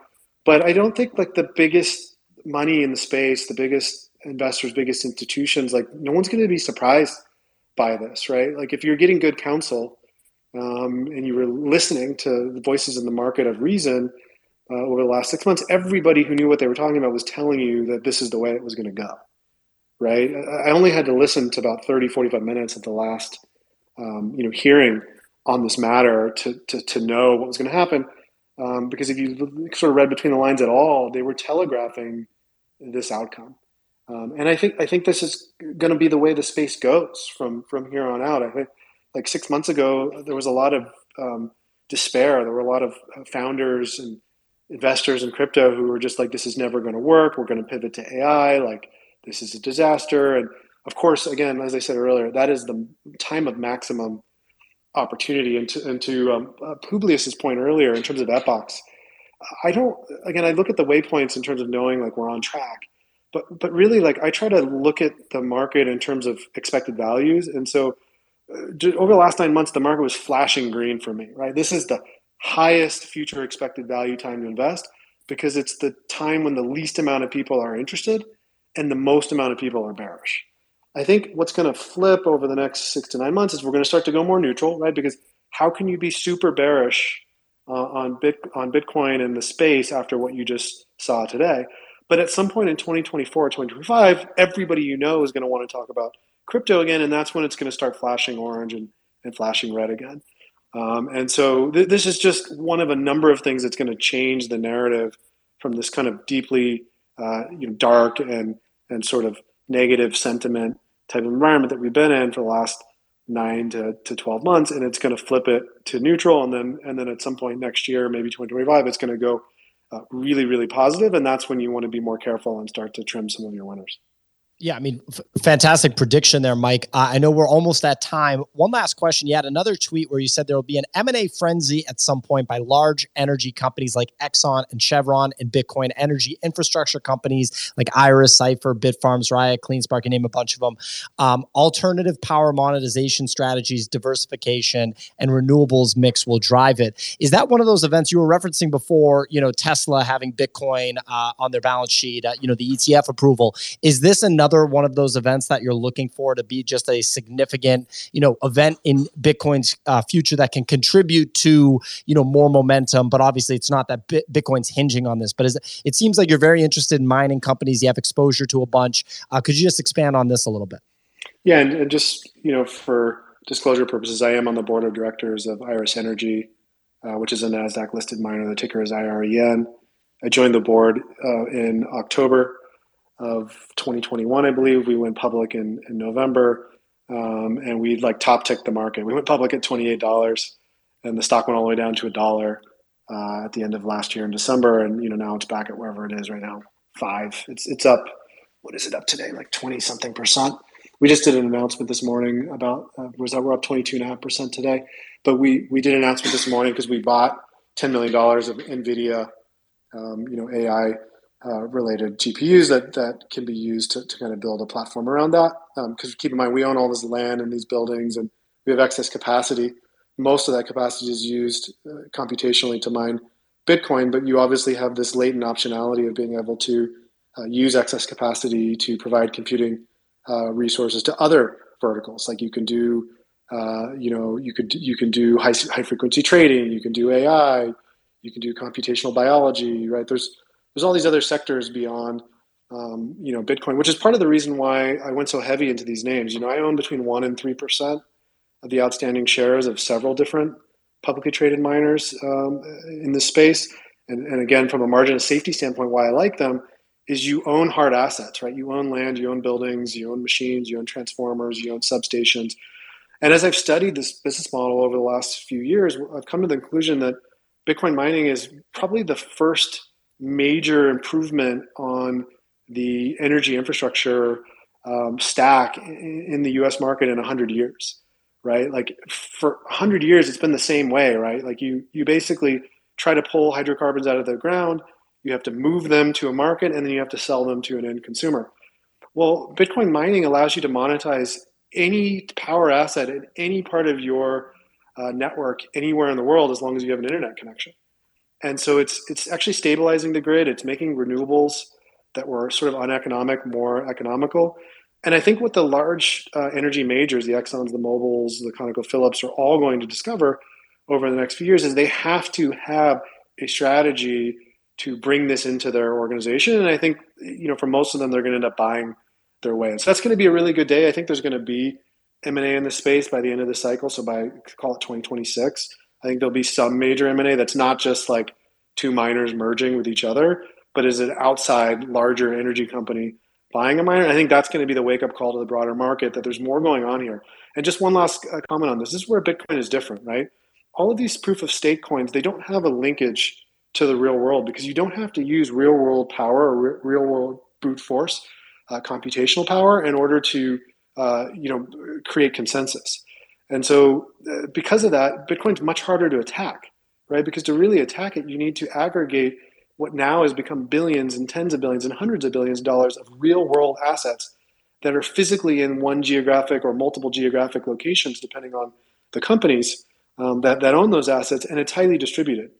but I don't think like the biggest money in the space, the biggest investors, biggest institutions, like no one's going to be surprised by this, right? Like if you're getting good counsel um, and you were listening to the voices in the market of reason uh, over the last six months, everybody who knew what they were talking about was telling you that this is the way it was going to go, right? I only had to listen to about 30, 45 minutes at the last, um, you know, hearing on this matter to, to, to know what was going to happen. Um, because if you sort of read between the lines at all, they were telegraphing this outcome. Um, and I think I think this is going to be the way the space goes from from here on out. I think like six months ago there was a lot of um, despair. There were a lot of uh, founders and investors in crypto who were just like, "This is never going to work. We're going to pivot to AI. Like this is a disaster." And of course, again, as I said earlier, that is the time of maximum opportunity. And to, and to um, uh, Publius's point earlier, in terms of epochs, I don't. Again, I look at the waypoints in terms of knowing like we're on track but but really like i try to look at the market in terms of expected values and so over the last nine months the market was flashing green for me right? This is the highest future expected value time to invest because it's the time when the least amount of people are interested and the most amount of people are bearish. I think what's going to flip over the next six to nine months is we're going to start to go more neutral right? Because how can you be super bearish uh, on bit on bitcoin and the space after what you just saw today? But at some point in 2024 or 2025, everybody you know is going to want to talk about crypto again, and that's when it's going to start flashing orange and, and flashing red again. Um, and so th- this is just one of a number of things that's going to change the narrative from this kind of deeply uh, you know, dark and, and sort of negative sentiment type of environment that we've been in for the last nine to, to 12 months. And it's going to flip it to neutral. And then, and then at some point next year, maybe 2025, it's going to go uh, really, really positive, and that's when you want to be more careful and start to trim some of your winners. Yeah, I mean, f- fantastic prediction there, Mike. Uh, I know we're almost at time. One last question. You had another tweet where you said there will be an M&A frenzy at some point by large energy companies like Exxon and Chevron and Bitcoin energy infrastructure companies like Iris, Cipher, Bitfarms, Riot, CleanSpark, you name a bunch of them. Um, alternative power monetization strategies, diversification, and renewables mix will drive it. Is that one of those events you were referencing before? You know, Tesla having Bitcoin uh, on their balance sheet, uh, you know, the ETF approval. Is this another another one of those events that you're looking for to be just a significant, you know, event in Bitcoin's uh, future that can contribute to, you know, more momentum? But obviously, it's not that Bitcoin's hinging on this. But is it, seems like you're very interested in mining companies. You have exposure to a bunch. Uh, could you just expand on this a little bit? Yeah, and, and just you know, for disclosure purposes, I am on the board of directors of Iris Energy, uh, which is a Nasdaq listed miner. The ticker is IREN. I joined the board uh, in October of 2021, I believe. We went public in, in November, um, and we like top ticked the market. We went public at $28, and the stock went all the way down to a dollar uh, at the end of last year in December, and you know now it's back at wherever it is right now, five. It's it's up. What is it up today? Like 20 something percent. We just did an announcement this morning about uh, was that we're up 22 and a half percent today, but we we did an announcement this morning because we bought 10 million dollars of Nvidia, um, you know AI uh, related GPUs that that can be used to, to kind of build a platform around that. Because um, keep in mind, we own all this land and these buildings, and we have excess capacity. Most of that capacity is used uh, computationally to mine Bitcoin, but you obviously have this latent optionality of being able to uh, use excess capacity to provide computing uh, resources to other verticals. Like you can do, uh, you know, you could you can do high high frequency trading, you can do AI, you can do computational biology, right? There's there's all these other sectors beyond um, you know Bitcoin, which is part of the reason why I went so heavy into these names. You know, I own between one and three percent of the outstanding shares of several different publicly traded miners um, in this space. And, and again, from a margin of safety standpoint, why I like them is you own hard assets, right? You own land, you own buildings, you own machines, you own transformers, you own substations. And as I've studied this business model over the last few years, I've come to the conclusion that Bitcoin mining is probably the first major improvement on the energy infrastructure um, stack in the U.S. market in 100 years, right? Like for 100 years, it's been the same way, right? Like you you basically try to pull hydrocarbons out of the ground, you have to move them to a market, and then you have to sell them to an end consumer. Well, Bitcoin mining allows you to monetize any power asset in any part of your uh, network anywhere in the world as long as you have an internet connection and so it's it's actually stabilizing the grid. It's making renewables that were sort of uneconomic more economical. And I think what the large uh, energy majors, the Exxon's, the Mobiles, the ConocoPhillips, are all going to discover over the next few years is they have to have a strategy to bring this into their organization. And I think you know for most of them, they're going to end up buying their way. And so that's going to be a really good day. I think there's going to be M and A in the space by the end of the cycle. So by call it 2026. I think there'll be some major M&A that's not just like two miners merging with each other, but is an outside larger energy company buying a miner. I think that's going to be the wake up call to the broader market that there's more going on here. And just one last uh, comment on this. This is where Bitcoin is different, right? All of these proof of stake coins, they don't have a linkage to the real world because you don't have to use real world power or real world brute force uh, computational power in order to uh, you know create consensus and so, uh, because of that, Bitcoin's much harder to attack, right? Because to really attack it, you need to aggregate what now has become billions and tens of billions and hundreds of billions of dollars of real world assets that are physically in one geographic or multiple geographic locations, depending on the companies um, that, that own those assets, and it's highly distributed.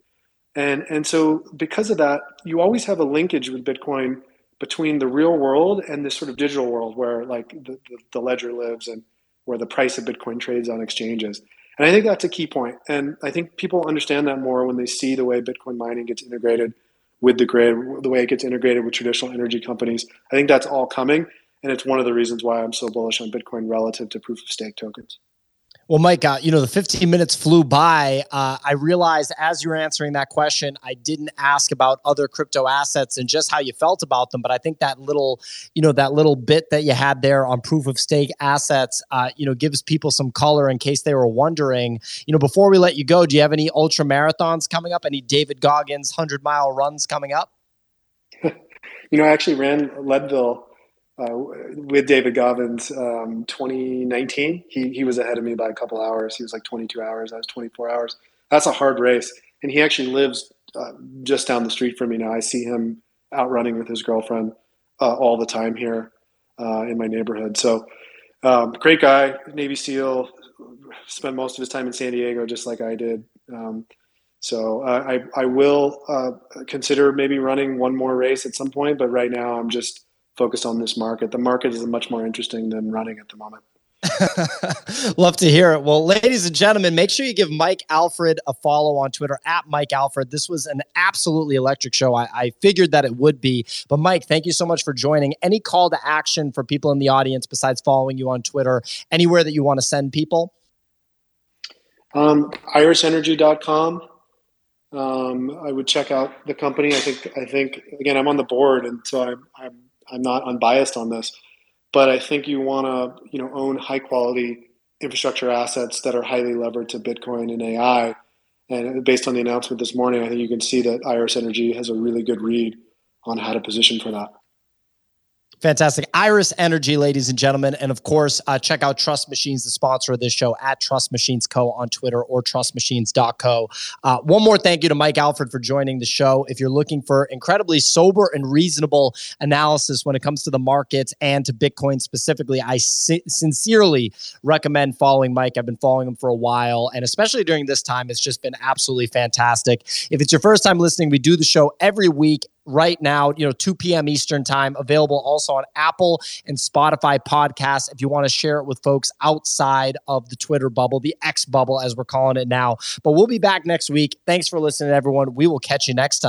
And, and so, because of that, you always have a linkage with Bitcoin between the real world and this sort of digital world where, like, the, the, the ledger lives and where the price of Bitcoin trades on exchanges. And I think that's a key point. And I think people understand that more when they see the way Bitcoin mining gets integrated with the grid, the way it gets integrated with traditional energy companies. I think that's all coming. And it's one of the reasons why I'm so bullish on Bitcoin relative to proof of stake tokens. Well, Mike, uh, you know, the 15 minutes flew by. Uh, I realized as you were answering that question, I didn't ask about other crypto assets and just how you felt about them. But I think that little, you know, that little bit that you had there on proof of stake assets, uh, you know, gives people some color in case they were wondering. You know, before we let you go, do you have any ultra marathons coming up? Any David Goggins 100 mile runs coming up? you know, I actually ran Leadville uh, with David Goggins, um, 2019. He he was ahead of me by a couple hours. He was like 22 hours. I was 24 hours. That's a hard race, and he actually lives uh, just down the street from me now. I see him out running with his girlfriend uh, all the time here uh, in my neighborhood. So um, great guy, Navy SEAL. Spent most of his time in San Diego, just like I did. Um, so uh, I I will uh, consider maybe running one more race at some point, but right now I'm just focused on this market. The market is much more interesting than running at the moment. Love to hear it. Well, ladies and gentlemen, make sure you give Mike Alfred a follow on Twitter at Mike Alfred. This was an absolutely electric show. I, I, figured that it would be. But, Mike, thank you so much for joining. Any call to action for people in the audience besides following you on Twitter? Anywhere that you want to send people? Um, irisenergy.com. Um, I would check out the company. I think, I think again, I'm on the board, and so I'm, I'm, I'm not unbiased on this but I think you want to you know own high quality infrastructure assets that are highly levered to Bitcoin and AI. And based on the announcement this morning, I think you can see that Iris Energy has a really good read on how to position for that. Fantastic. Iris Energy, ladies and gentlemen. And of course, uh, check out Trust Machines, the sponsor of this show, at Trust Machines Co. on Twitter or trustmachines.co. Uh, one more thank you to Mike Alfred for joining the show. If you're looking for incredibly sober and reasonable analysis when it comes to the markets and to Bitcoin specifically, I si- sincerely recommend following Mike. I've been following him for a while, and especially during this time, it's just been absolutely fantastic. If it's your first time listening, we do the show every week right now, you know, 2 p.m. Eastern time, available also on Apple and Spotify podcasts if you want to share it with folks outside of the Twitter bubble, the X bubble, as we're calling it now. But we'll be back next week. Thanks for listening, everyone. We will catch you next time.